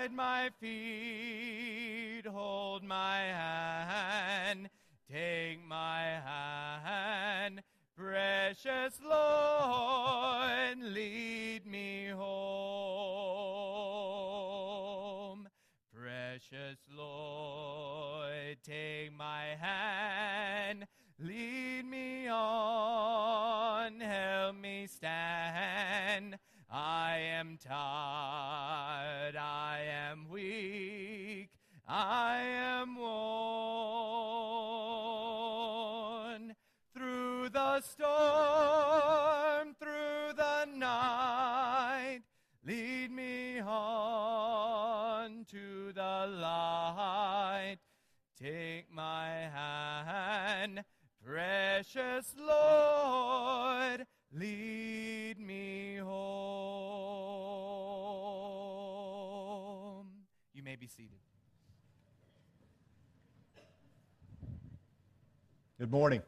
guide my feet, hold my hand, take my hand, precious Lord, lead me home. Precious Lord, take my hand, lead me on, help me stand. I am tired, I am weak, I am worn. Through the storm, through the night, lead me on to the light. Take my hand, precious Lord, lead me home. You may be seated. Good morning.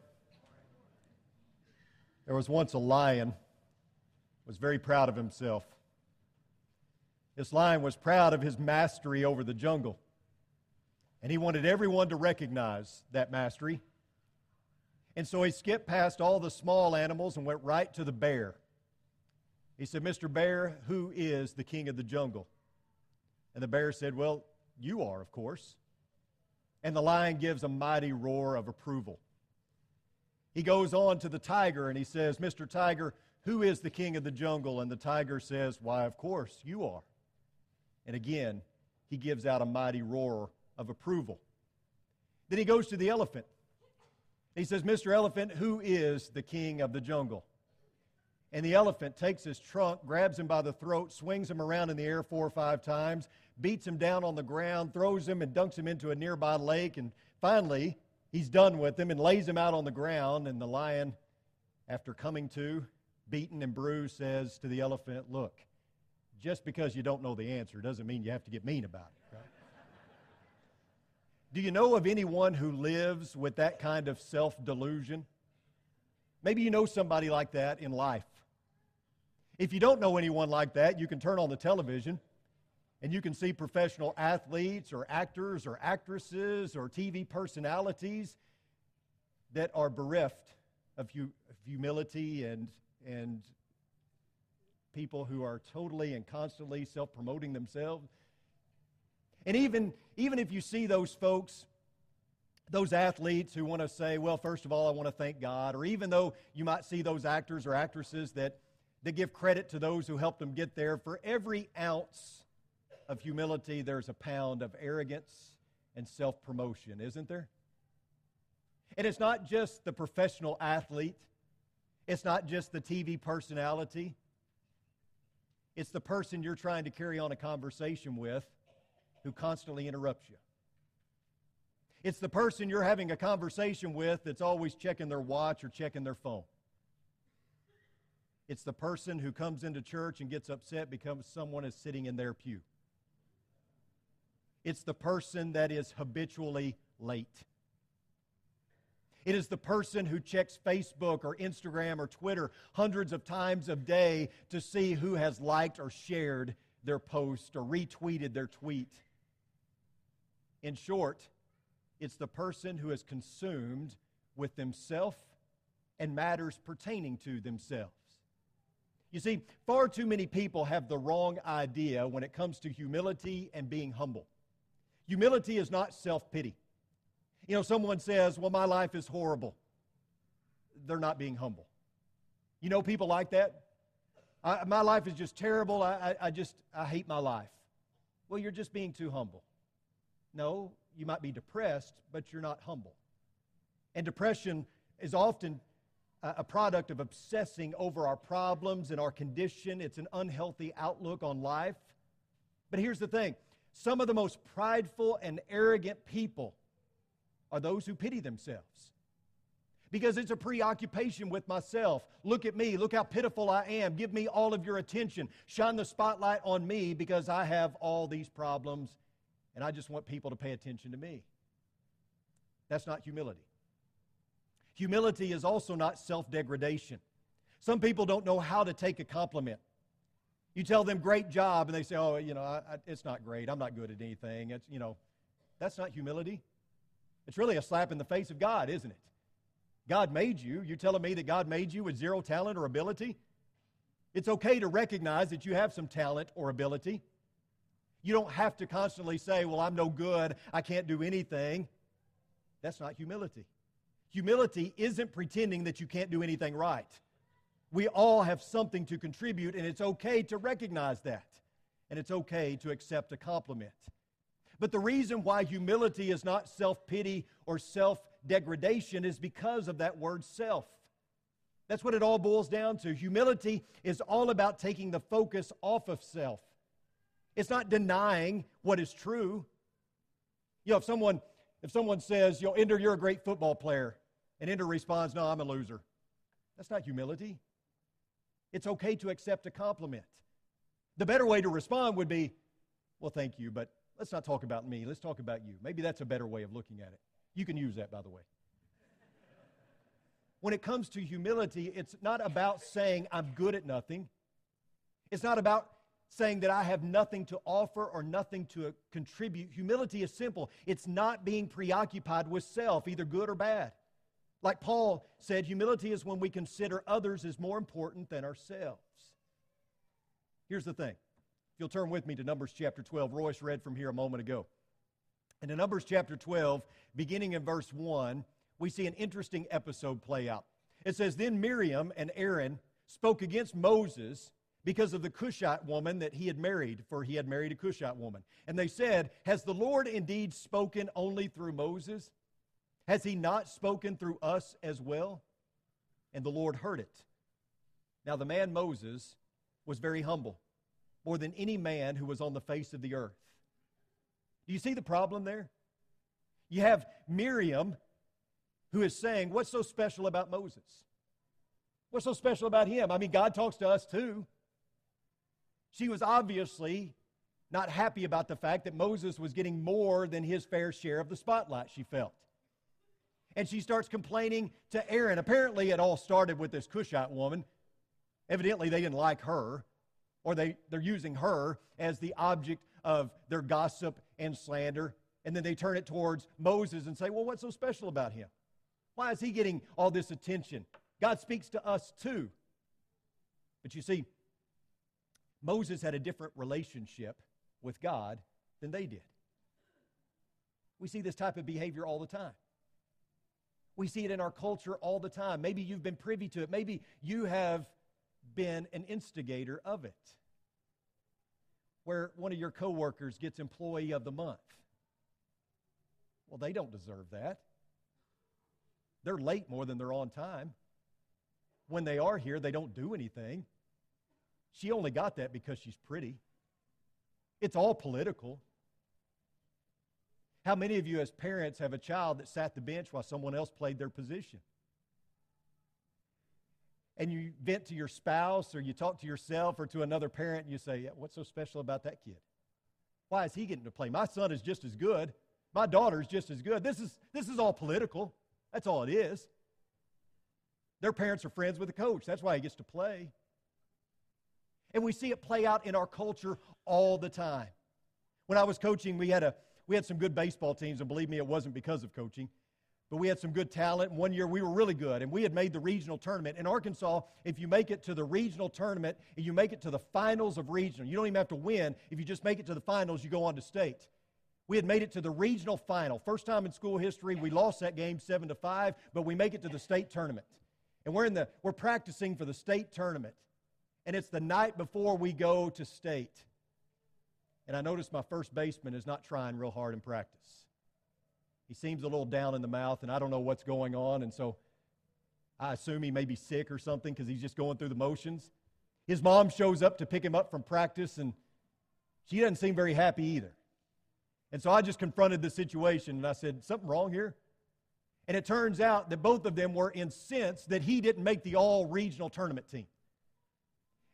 There was once a lion was very proud of himself. This lion was proud of his mastery over the jungle. And he wanted everyone to recognize that mastery. And so he skipped past all the small animals and went right to the bear. He said, Mr. Bear, who is the king of the jungle? And the bear said, Well, you are, of course. And the lion gives a mighty roar of approval. He goes on to the tiger and he says, Mr. Tiger, who is the king of the jungle? And the tiger says, Why, of course, you are. And again, he gives out a mighty roar of approval. Then he goes to the elephant. He says, Mr. Elephant, who is the king of the jungle? And the elephant takes his trunk, grabs him by the throat, swings him around in the air four or five times, beats him down on the ground, throws him and dunks him into a nearby lake, and finally, he's done with him and lays him out on the ground. And the lion, after coming to, beaten and bruised, says to the elephant, Look, just because you don't know the answer doesn't mean you have to get mean about it. Do you know of anyone who lives with that kind of self delusion? Maybe you know somebody like that in life. If you don't know anyone like that, you can turn on the television and you can see professional athletes or actors or actresses or TV personalities that are bereft of hu- humility and, and people who are totally and constantly self promoting themselves. And even, even if you see those folks, those athletes who want to say, well, first of all, I want to thank God, or even though you might see those actors or actresses that, that give credit to those who helped them get there, for every ounce of humility, there's a pound of arrogance and self promotion, isn't there? And it's not just the professional athlete, it's not just the TV personality, it's the person you're trying to carry on a conversation with who constantly interrupts you. It's the person you're having a conversation with that's always checking their watch or checking their phone. It's the person who comes into church and gets upset because someone is sitting in their pew. It's the person that is habitually late. It is the person who checks Facebook or Instagram or Twitter hundreds of times a day to see who has liked or shared their post or retweeted their tweet. In short, it's the person who is consumed with themselves and matters pertaining to themselves. You see, far too many people have the wrong idea when it comes to humility and being humble. Humility is not self pity. You know, someone says, Well, my life is horrible. They're not being humble. You know people like that? I, my life is just terrible. I, I, I just, I hate my life. Well, you're just being too humble. No, you might be depressed, but you're not humble. And depression is often a product of obsessing over our problems and our condition. It's an unhealthy outlook on life. But here's the thing some of the most prideful and arrogant people are those who pity themselves. Because it's a preoccupation with myself. Look at me. Look how pitiful I am. Give me all of your attention. Shine the spotlight on me because I have all these problems and I just want people to pay attention to me. That's not humility. Humility is also not self degradation. Some people don't know how to take a compliment. You tell them great job, and they say, "Oh, you know, I, I, it's not great. I'm not good at anything." It's you know, that's not humility. It's really a slap in the face of God, isn't it? God made you. You're telling me that God made you with zero talent or ability? It's okay to recognize that you have some talent or ability. You don't have to constantly say, Well, I'm no good. I can't do anything. That's not humility. Humility isn't pretending that you can't do anything right. We all have something to contribute, and it's okay to recognize that. And it's okay to accept a compliment. But the reason why humility is not self pity or self degradation is because of that word self. That's what it all boils down to. Humility is all about taking the focus off of self. It's not denying what is true. You know, if someone if someone says, you know, Ender, you're a great football player, and Ender responds, No, I'm a loser. That's not humility. It's okay to accept a compliment. The better way to respond would be, Well, thank you, but let's not talk about me. Let's talk about you. Maybe that's a better way of looking at it. You can use that, by the way. When it comes to humility, it's not about saying I'm good at nothing. It's not about saying that I have nothing to offer or nothing to contribute. Humility is simple. It's not being preoccupied with self, either good or bad. Like Paul said, humility is when we consider others as more important than ourselves. Here's the thing. If you'll turn with me to Numbers chapter 12, Royce read from here a moment ago. And in Numbers chapter 12, beginning in verse 1, we see an interesting episode play out. It says, Then Miriam and Aaron spoke against Moses because of the Cushite woman that he had married, for he had married a Cushite woman. And they said, Has the Lord indeed spoken only through Moses? Has he not spoken through us as well? And the Lord heard it. Now, the man Moses was very humble, more than any man who was on the face of the earth. Do you see the problem there? You have Miriam who is saying, What's so special about Moses? What's so special about him? I mean, God talks to us too. She was obviously not happy about the fact that Moses was getting more than his fair share of the spotlight, she felt. And she starts complaining to Aaron. Apparently, it all started with this Cushite woman. Evidently, they didn't like her, or they, they're using her as the object of their gossip and slander. And then they turn it towards Moses and say, Well, what's so special about him? Why is he getting all this attention? God speaks to us too. But you see, Moses had a different relationship with God than they did. We see this type of behavior all the time. We see it in our culture all the time. Maybe you've been privy to it. Maybe you have been an instigator of it. Where one of your coworkers gets employee of the month. Well, they don't deserve that. They're late more than they're on time. When they are here, they don't do anything. She only got that because she's pretty. It's all political. How many of you, as parents, have a child that sat the bench while someone else played their position? And you vent to your spouse or you talk to yourself or to another parent and you say, yeah, What's so special about that kid? Why is he getting to play? My son is just as good. My daughter is just as good. This is, this is all political. That's all it is. Their parents are friends with the coach. That's why he gets to play. And we see it play out in our culture all the time. When I was coaching, we had, a, we had some good baseball teams, and believe me, it wasn't because of coaching. But we had some good talent. And one year we were really good, and we had made the regional tournament. In Arkansas, if you make it to the regional tournament and you make it to the finals of regional, you don't even have to win. If you just make it to the finals, you go on to state. We had made it to the regional final. First time in school history, we lost that game 7 to 5, but we make it to the state tournament. And we're in the we're practicing for the state tournament and it's the night before we go to state. And I notice my first baseman is not trying real hard in practice. He seems a little down in the mouth, and I don't know what's going on, and so I assume he may be sick or something because he's just going through the motions. His mom shows up to pick him up from practice, and she doesn't seem very happy either. And so I just confronted the situation, and I said, Something wrong here? And it turns out that both of them were incensed that he didn't make the all regional tournament team.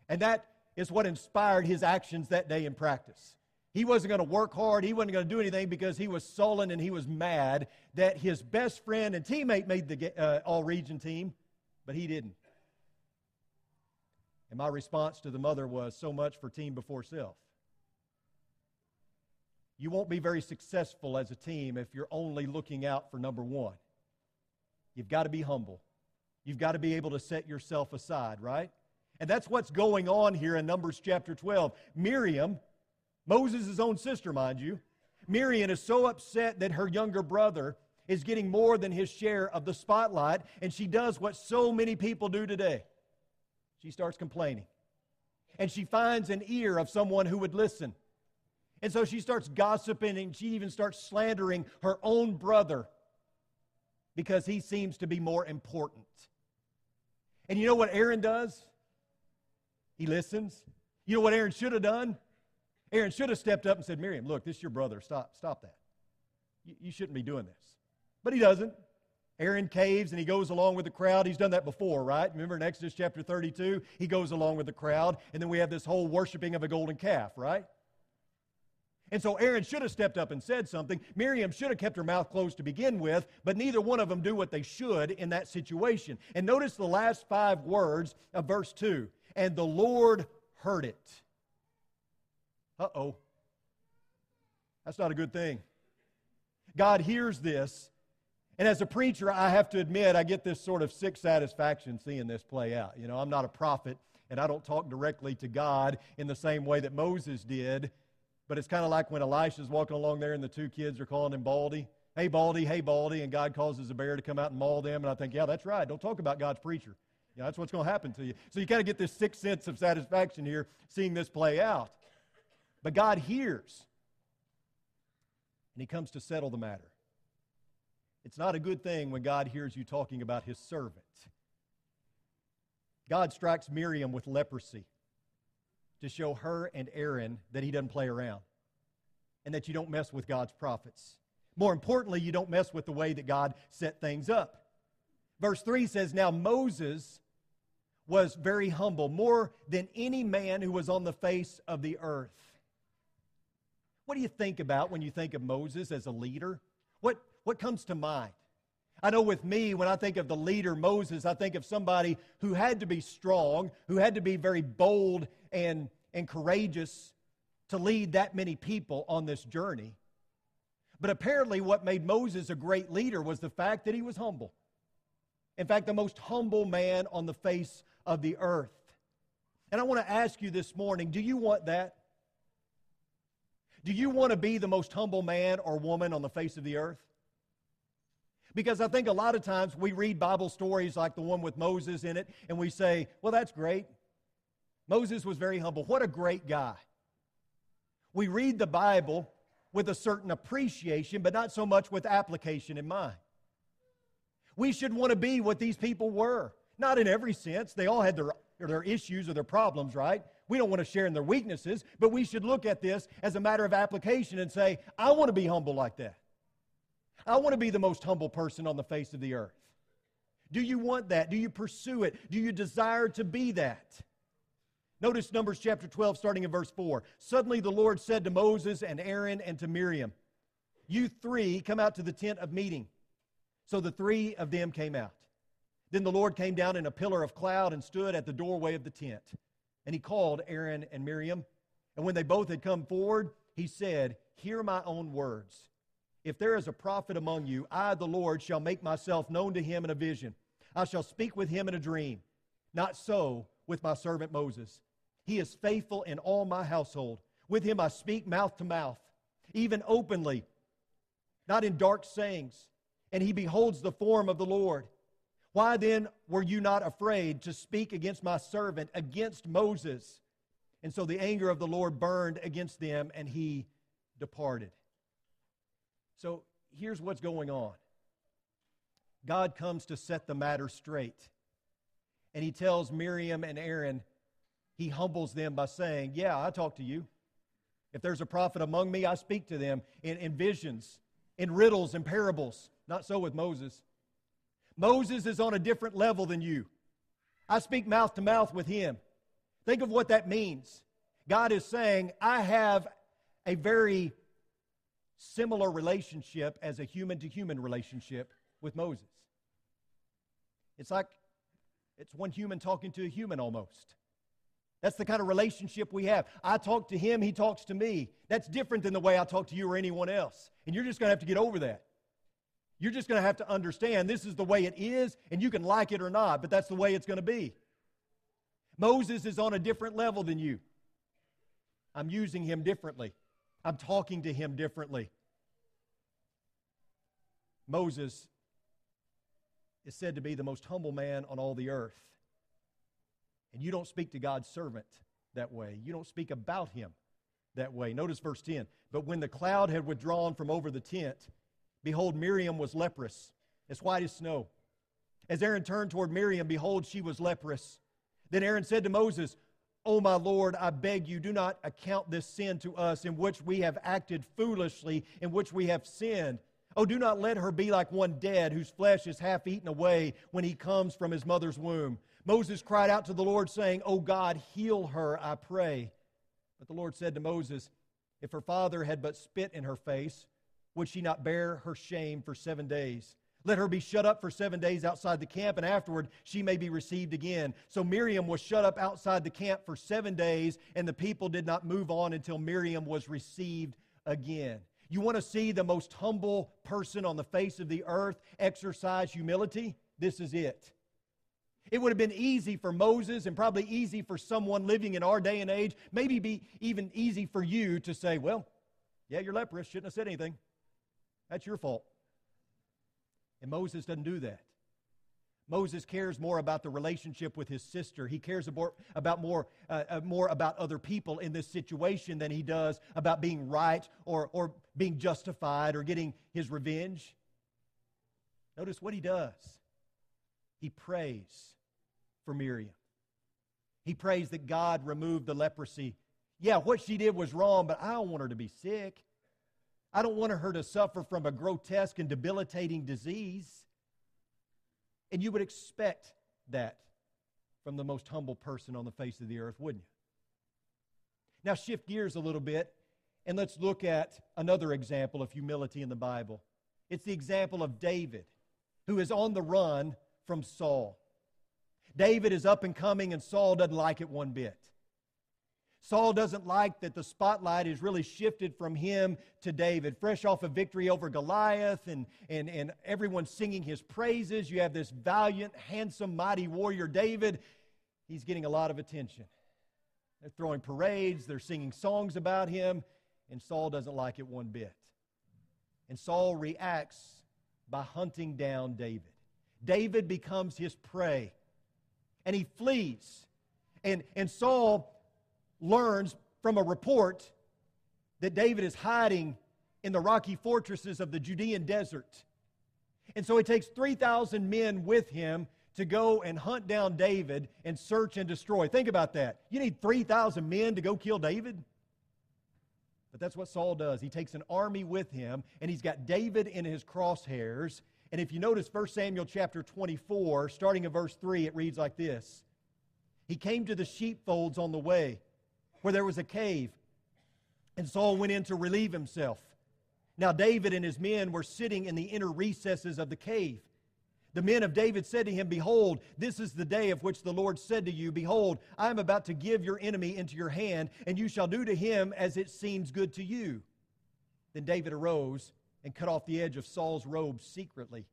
And that is what inspired his actions that day in practice. He wasn't going to work hard. He wasn't going to do anything because he was sullen and he was mad that his best friend and teammate made the uh, all region team, but he didn't. And my response to the mother was, So much for team before self. You won't be very successful as a team if you're only looking out for number one. You've got to be humble. You've got to be able to set yourself aside, right? And that's what's going on here in Numbers chapter 12. Miriam, Moses' own sister, mind you, Miriam is so upset that her younger brother is getting more than his share of the spotlight, and she does what so many people do today. She starts complaining. And she finds an ear of someone who would listen. And so she starts gossiping and she even starts slandering her own brother because he seems to be more important. And you know what Aaron does? He listens. You know what Aaron should have done? Aaron should have stepped up and said, Miriam, look, this is your brother. Stop, stop that. You, you shouldn't be doing this. But he doesn't. Aaron caves and he goes along with the crowd. He's done that before, right? Remember in Exodus chapter 32? He goes along with the crowd, and then we have this whole worshiping of a golden calf, right? And so Aaron should have stepped up and said something. Miriam should have kept her mouth closed to begin with, but neither one of them do what they should in that situation. And notice the last five words of verse 2 and the Lord heard it. Uh oh. That's not a good thing. God hears this. And as a preacher, I have to admit, I get this sort of sick satisfaction seeing this play out. You know, I'm not a prophet, and I don't talk directly to God in the same way that Moses did. But it's kind of like when Elisha's walking along there and the two kids are calling him Baldy. Hey, Baldy, hey, Baldy. And God causes a bear to come out and maul them. And I think, yeah, that's right. Don't talk about God's preacher. Yeah, that's what's going to happen to you. So you kind of get this sixth sense of satisfaction here seeing this play out. But God hears, and He comes to settle the matter. It's not a good thing when God hears you talking about His servant. God strikes Miriam with leprosy to show her and Aaron that he doesn't play around and that you don't mess with God's prophets. More importantly, you don't mess with the way that God set things up. Verse 3 says, Now Moses was very humble, more than any man who was on the face of the earth. What do you think about when you think of Moses as a leader? What, what comes to mind? I know with me, when I think of the leader Moses, I think of somebody who had to be strong, who had to be very bold and, and courageous to lead that many people on this journey. But apparently, what made Moses a great leader was the fact that he was humble. In fact, the most humble man on the face of the earth. And I want to ask you this morning do you want that? Do you want to be the most humble man or woman on the face of the earth? Because I think a lot of times we read Bible stories like the one with Moses in it, and we say, well, that's great. Moses was very humble. What a great guy. We read the Bible with a certain appreciation, but not so much with application in mind. We should want to be what these people were. Not in every sense. They all had their, their issues or their problems, right? We don't want to share in their weaknesses, but we should look at this as a matter of application and say, I want to be humble like that. I want to be the most humble person on the face of the earth. Do you want that? Do you pursue it? Do you desire to be that? Notice Numbers chapter 12, starting in verse 4. Suddenly the Lord said to Moses and Aaron and to Miriam, You three come out to the tent of meeting. So the three of them came out. Then the Lord came down in a pillar of cloud and stood at the doorway of the tent. And he called Aaron and Miriam. And when they both had come forward, he said, Hear my own words. If there is a prophet among you, I, the Lord, shall make myself known to him in a vision. I shall speak with him in a dream. Not so with my servant Moses. He is faithful in all my household. With him I speak mouth to mouth, even openly, not in dark sayings. And he beholds the form of the Lord. Why then were you not afraid to speak against my servant, against Moses? And so the anger of the Lord burned against them, and he departed. So here's what's going on God comes to set the matter straight. And he tells Miriam and Aaron, he humbles them by saying, Yeah, I talk to you. If there's a prophet among me, I speak to them in, in visions, in riddles, and parables. Not so with Moses. Moses is on a different level than you. I speak mouth to mouth with him. Think of what that means. God is saying, I have a very similar relationship as a human to human relationship with Moses. It's like it's one human talking to a human almost. That's the kind of relationship we have. I talk to him, he talks to me. That's different than the way I talk to you or anyone else. And you're just going to have to get over that. You're just going to have to understand this is the way it is, and you can like it or not, but that's the way it's going to be. Moses is on a different level than you. I'm using him differently, I'm talking to him differently. Moses is said to be the most humble man on all the earth. And you don't speak to God's servant that way. You don't speak about him that way. Notice verse 10. But when the cloud had withdrawn from over the tent, behold, Miriam was leprous, as white as snow. As Aaron turned toward Miriam, behold, she was leprous. Then Aaron said to Moses, O my Lord, I beg you, do not account this sin to us in which we have acted foolishly, in which we have sinned. Oh, do not let her be like one dead whose flesh is half eaten away when he comes from his mother's womb. Moses cried out to the Lord, saying, O God, heal her, I pray. But the Lord said to Moses, If her father had but spit in her face, would she not bear her shame for seven days? Let her be shut up for seven days outside the camp, and afterward she may be received again. So Miriam was shut up outside the camp for seven days, and the people did not move on until Miriam was received again. You want to see the most humble person on the face of the earth exercise humility? This is it. It would have been easy for Moses and probably easy for someone living in our day and age, maybe be even easy for you to say, well, yeah, you're leprous, shouldn't have said anything. That's your fault. And Moses doesn't do that. Moses cares more about the relationship with his sister. He cares about more, uh, uh, more about other people in this situation than he does about being right or, or being justified or getting his revenge. Notice what he does. He prays for Miriam. He prays that God remove the leprosy. Yeah, what she did was wrong, but I don't want her to be sick. I don't want her to suffer from a grotesque and debilitating disease. And you would expect that from the most humble person on the face of the earth, wouldn't you? Now, shift gears a little bit and let's look at another example of humility in the Bible. It's the example of David, who is on the run from Saul. David is up and coming, and Saul doesn't like it one bit. Saul doesn't like that the spotlight is really shifted from him to David. Fresh off a victory over Goliath and, and, and everyone singing his praises, you have this valiant, handsome, mighty warrior David. He's getting a lot of attention. They're throwing parades, they're singing songs about him, and Saul doesn't like it one bit. And Saul reacts by hunting down David. David becomes his prey, and he flees. And, and Saul learns from a report that David is hiding in the rocky fortresses of the Judean desert. And so he takes 3,000 men with him to go and hunt down David and search and destroy. Think about that. You need 3,000 men to go kill David? But that's what Saul does. He takes an army with him, and he's got David in his crosshairs. And if you notice 1 Samuel chapter 24, starting in verse 3, it reads like this He came to the sheepfolds on the way where there was a cave. And Saul went in to relieve himself. Now, David and his men were sitting in the inner recesses of the cave. The men of David said to him, Behold, this is the day of which the Lord said to you, Behold, I am about to give your enemy into your hand, and you shall do to him as it seems good to you. Then David arose and cut off the edge of Saul's robe secretly.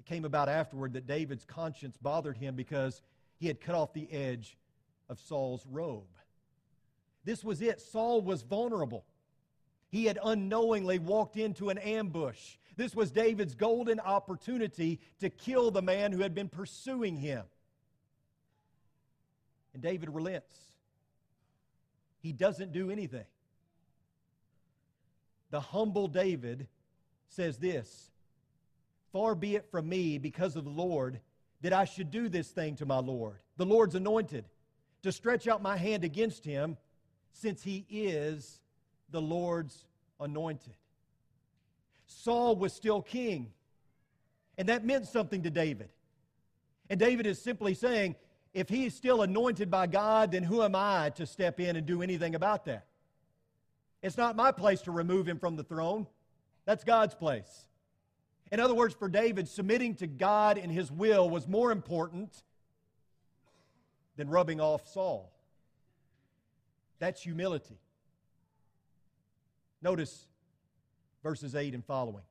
It came about afterward that David's conscience bothered him because he had cut off the edge of Saul's robe. This was it. Saul was vulnerable. He had unknowingly walked into an ambush. This was David's golden opportunity to kill the man who had been pursuing him. And David relents. He doesn't do anything. The humble David says this Far be it from me, because of the Lord, that I should do this thing to my Lord, the Lord's anointed, to stretch out my hand against him since he is the Lord's anointed. Saul was still king, and that meant something to David. And David is simply saying, if he is still anointed by God, then who am I to step in and do anything about that? It's not my place to remove him from the throne. That's God's place. In other words, for David, submitting to God and his will was more important than rubbing off Saul. That's humility. Notice verses 8 and following.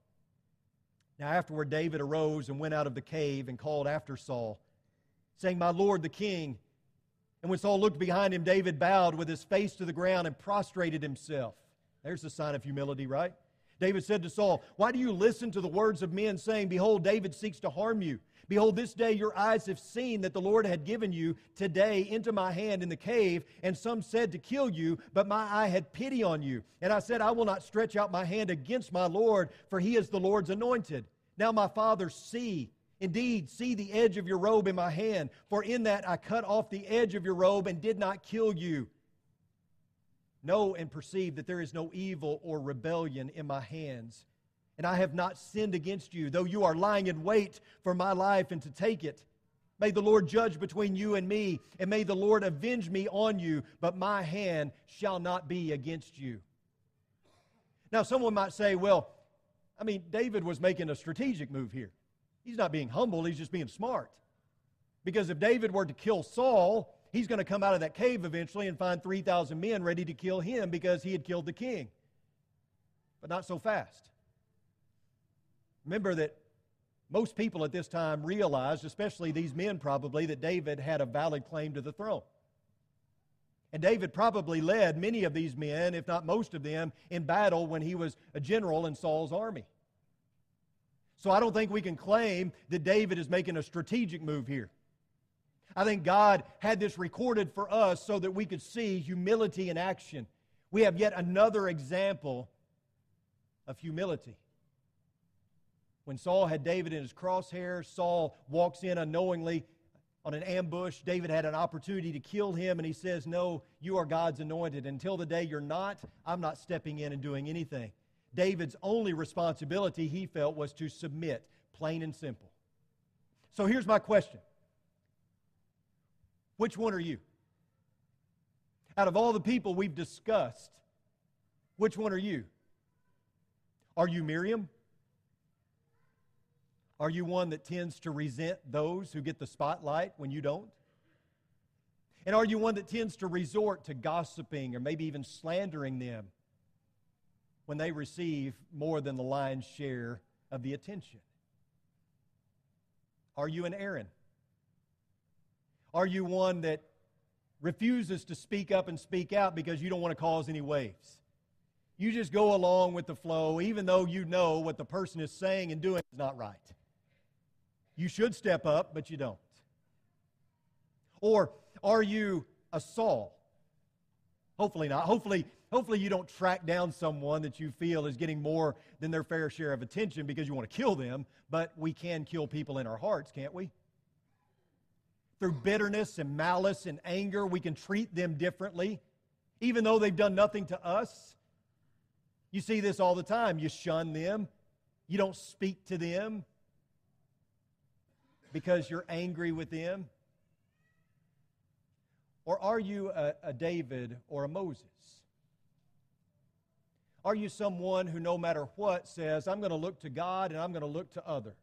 Now, afterward, David arose and went out of the cave and called after Saul, saying, My Lord the king. And when Saul looked behind him, David bowed with his face to the ground and prostrated himself. There's a sign of humility, right? David said to Saul, Why do you listen to the words of men, saying, Behold, David seeks to harm you? Behold, this day your eyes have seen that the Lord had given you today into my hand in the cave, and some said to kill you, but my eye had pity on you. And I said, I will not stretch out my hand against my Lord, for he is the Lord's anointed. Now, my father, see. Indeed, see the edge of your robe in my hand, for in that I cut off the edge of your robe and did not kill you. Know and perceive that there is no evil or rebellion in my hands. And I have not sinned against you, though you are lying in wait for my life and to take it. May the Lord judge between you and me, and may the Lord avenge me on you, but my hand shall not be against you. Now, someone might say, well, I mean, David was making a strategic move here. He's not being humble, he's just being smart. Because if David were to kill Saul, he's going to come out of that cave eventually and find 3,000 men ready to kill him because he had killed the king. But not so fast. Remember that most people at this time realized, especially these men probably, that David had a valid claim to the throne. And David probably led many of these men, if not most of them, in battle when he was a general in Saul's army. So I don't think we can claim that David is making a strategic move here. I think God had this recorded for us so that we could see humility in action. We have yet another example of humility. When Saul had David in his crosshair, Saul walks in unknowingly on an ambush. David had an opportunity to kill him, and he says, No, you are God's anointed. Until the day you're not, I'm not stepping in and doing anything. David's only responsibility, he felt, was to submit, plain and simple. So here's my question Which one are you? Out of all the people we've discussed, which one are you? Are you Miriam? Are you one that tends to resent those who get the spotlight when you don't? And are you one that tends to resort to gossiping or maybe even slandering them when they receive more than the lion's share of the attention? Are you an Aaron? Are you one that refuses to speak up and speak out because you don't want to cause any waves? You just go along with the flow, even though you know what the person is saying and doing is not right. You should step up, but you don't. Or are you a Saul? Hopefully not. Hopefully, hopefully you don't track down someone that you feel is getting more than their fair share of attention because you want to kill them, but we can kill people in our hearts, can't we? Through bitterness and malice and anger, we can treat them differently, even though they've done nothing to us. You see this all the time. You shun them, you don't speak to them, because you're angry with them? Or are you a, a, David or a Moses? Are you someone who, no matter what, says, I'm going to look to God and I'm going to look to others?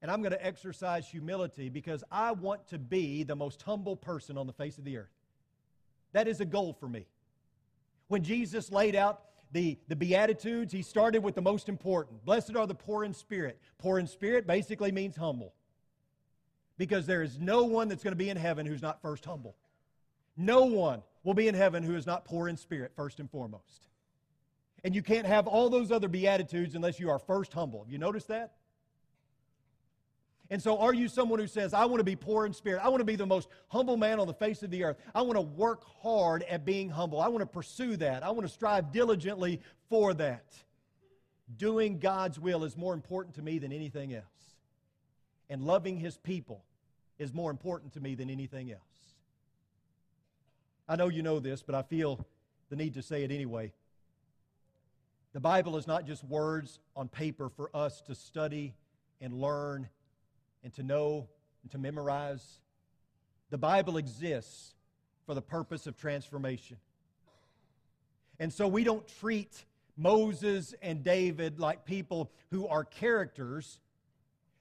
And I'm going to exercise humility because I want to be the most humble person on the face of the earth. That is a goal for me. When Jesus laid out the, the Beatitudes, he started with the most important. Blessed are the poor in spirit. Poor in spirit basically means humble. Because there is no one that's going to be in heaven who's not first humble. No one will be in heaven who is not poor in spirit, first and foremost. And you can't have all those other Beatitudes unless you are first humble. Have you noticed that? And so, are you someone who says, I want to be poor in spirit? I want to be the most humble man on the face of the earth. I want to work hard at being humble. I want to pursue that. I want to strive diligently for that. Doing God's will is more important to me than anything else. And loving His people is more important to me than anything else. I know you know this, but I feel the need to say it anyway. The Bible is not just words on paper for us to study and learn and to know and to memorize. The Bible exists for the purpose of transformation. And so we don't treat Moses and David like people who are characters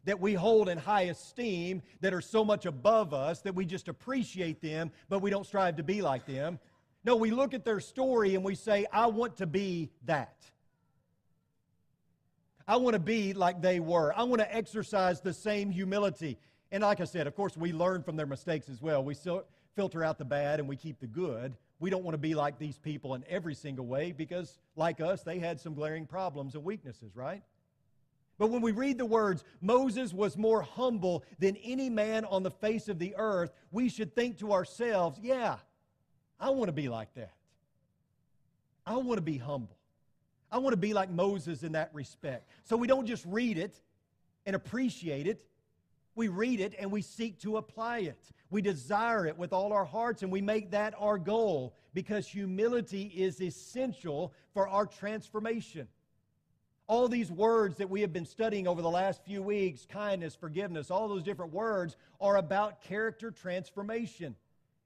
that we hold in high esteem, that are so much above us that we just appreciate them, but we don't strive to be like them. No, we look at their story and we say, I want to be that. I want to be like they were. I want to exercise the same humility. And like I said, of course, we learn from their mistakes as well. We still filter out the bad and we keep the good. We don't want to be like these people in every single way because, like us, they had some glaring problems and weaknesses, right? But when we read the words, Moses was more humble than any man on the face of the earth, we should think to ourselves, yeah, I want to be like that. I want to be humble. I want to be like Moses in that respect. So we don't just read it and appreciate it. We read it and we seek to apply it. We desire it with all our hearts and we make that our goal because humility is essential for our transformation. All these words that we have been studying over the last few weeks kindness, forgiveness, all those different words are about character transformation.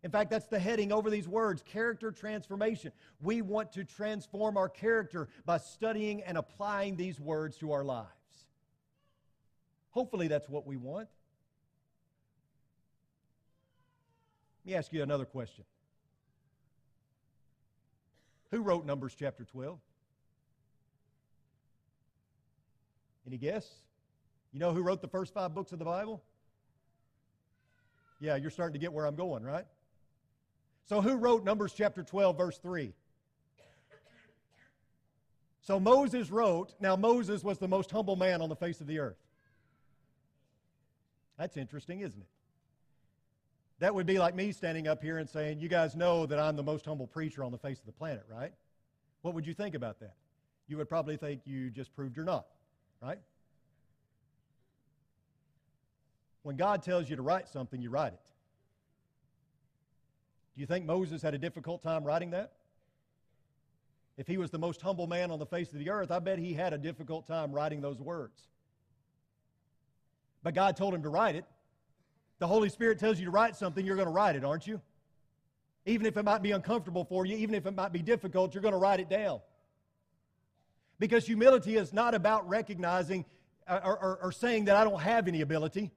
In fact, that's the heading over these words character transformation. We want to transform our character by studying and applying these words to our lives. Hopefully, that's what we want. Let me ask you another question Who wrote Numbers chapter 12? Any guess? You know who wrote the first five books of the Bible? Yeah, you're starting to get where I'm going, right? So, who wrote Numbers chapter 12, verse 3? So, Moses wrote, now Moses was the most humble man on the face of the earth. That's interesting, isn't it? That would be like me standing up here and saying, You guys know that I'm the most humble preacher on the face of the planet, right? What would you think about that? You would probably think you just proved you're not, right? When God tells you to write something, you write it. Do you think Moses had a difficult time writing that? If he was the most humble man on the face of the earth, I bet he had a difficult time writing those words. But God told him to write it. The Holy Spirit tells you to write something, you're going to write it, aren't you? Even if it might be uncomfortable for you, even if it might be difficult, you're going to write it down. Because humility is not about recognizing uh, or, or, or saying that I don't have any ability.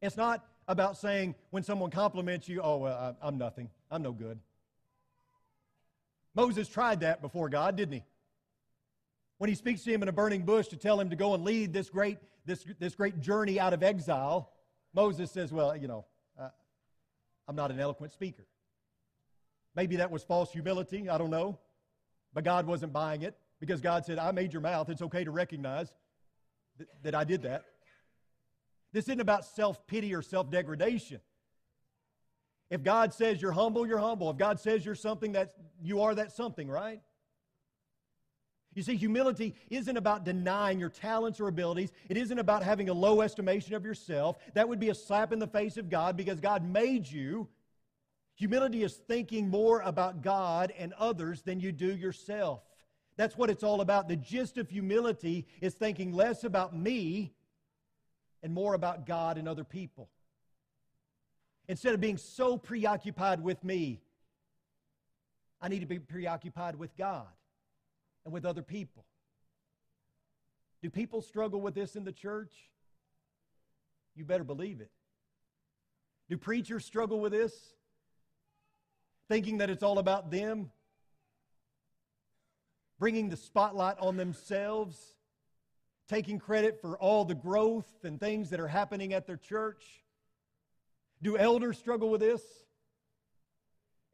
It's not about saying when someone compliments you, oh, well, I'm nothing. I'm no good. Moses tried that before God, didn't he? When he speaks to him in a burning bush to tell him to go and lead this great, this, this great journey out of exile, Moses says, well, you know, uh, I'm not an eloquent speaker. Maybe that was false humility. I don't know. But God wasn't buying it because God said, I made your mouth. It's okay to recognize th- that I did that. This isn't about self pity or self degradation. If God says you're humble, you're humble. If God says you're something, that you are that something, right? You see, humility isn't about denying your talents or abilities. It isn't about having a low estimation of yourself. That would be a slap in the face of God because God made you. Humility is thinking more about God and others than you do yourself. That's what it's all about. The gist of humility is thinking less about me and more about God and other people. Instead of being so preoccupied with me, I need to be preoccupied with God and with other people. Do people struggle with this in the church? You better believe it. Do preachers struggle with this? Thinking that it's all about them? Bringing the spotlight on themselves? Taking credit for all the growth and things that are happening at their church? Do elders struggle with this?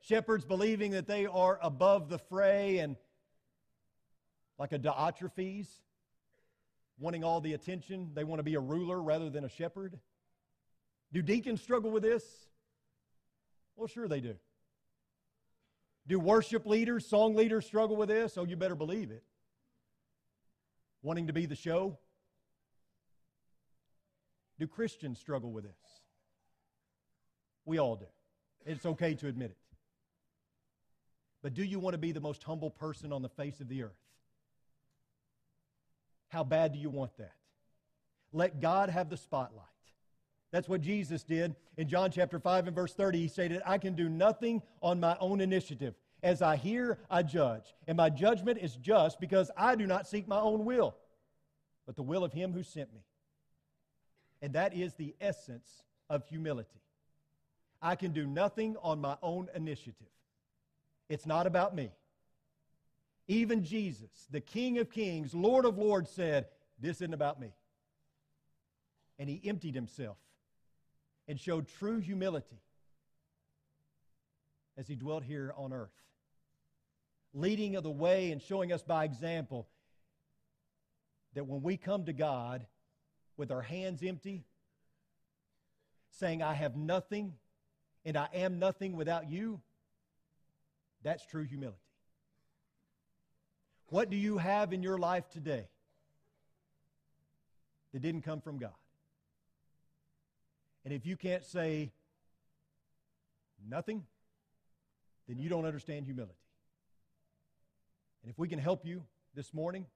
Shepherds believing that they are above the fray and like a Diotrephes, wanting all the attention. They want to be a ruler rather than a shepherd. Do deacons struggle with this? Well, sure they do. Do worship leaders, song leaders struggle with this? Oh, you better believe it wanting to be the show? Do Christians struggle with this? We all do. It's okay to admit it. But do you want to be the most humble person on the face of the earth? How bad do you want that? Let God have the spotlight. That's what Jesus did in John chapter 5 and verse 30. He stated, I can do nothing on my own initiative. As I hear, I judge. And my judgment is just because I do not seek my own will, but the will of him who sent me. And that is the essence of humility. I can do nothing on my own initiative. It's not about me. Even Jesus, the King of Kings, Lord of Lords, said, This isn't about me. And he emptied himself and showed true humility as he dwelt here on earth, leading of the way and showing us by example that when we come to God with our hands empty, saying, I have nothing and I am nothing without you, that's true humility. What do you have in your life today that didn't come from God? And if you can't say nothing, then you don't understand humility. And if we can help you this morning,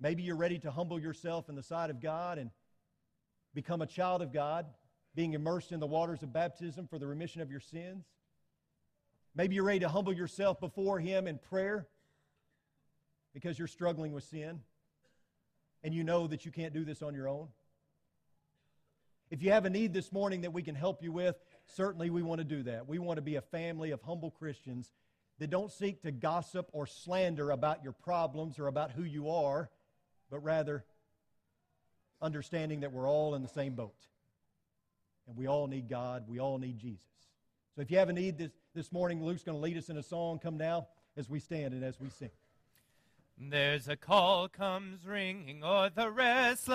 maybe you're ready to humble yourself in the sight of God and become a child of God, being immersed in the waters of baptism for the remission of your sins. Maybe you're ready to humble yourself before Him in prayer because you're struggling with sin and you know that you can't do this on your own. If you have a need this morning that we can help you with, certainly we want to do that. We want to be a family of humble Christians that don't seek to gossip or slander about your problems or about who you are, but rather understanding that we're all in the same boat. And we all need God. We all need Jesus. So if you have a need this, this morning, Luke's going to lead us in a song. Come now as we stand and as we sing. There's a call comes ringing o'er the restless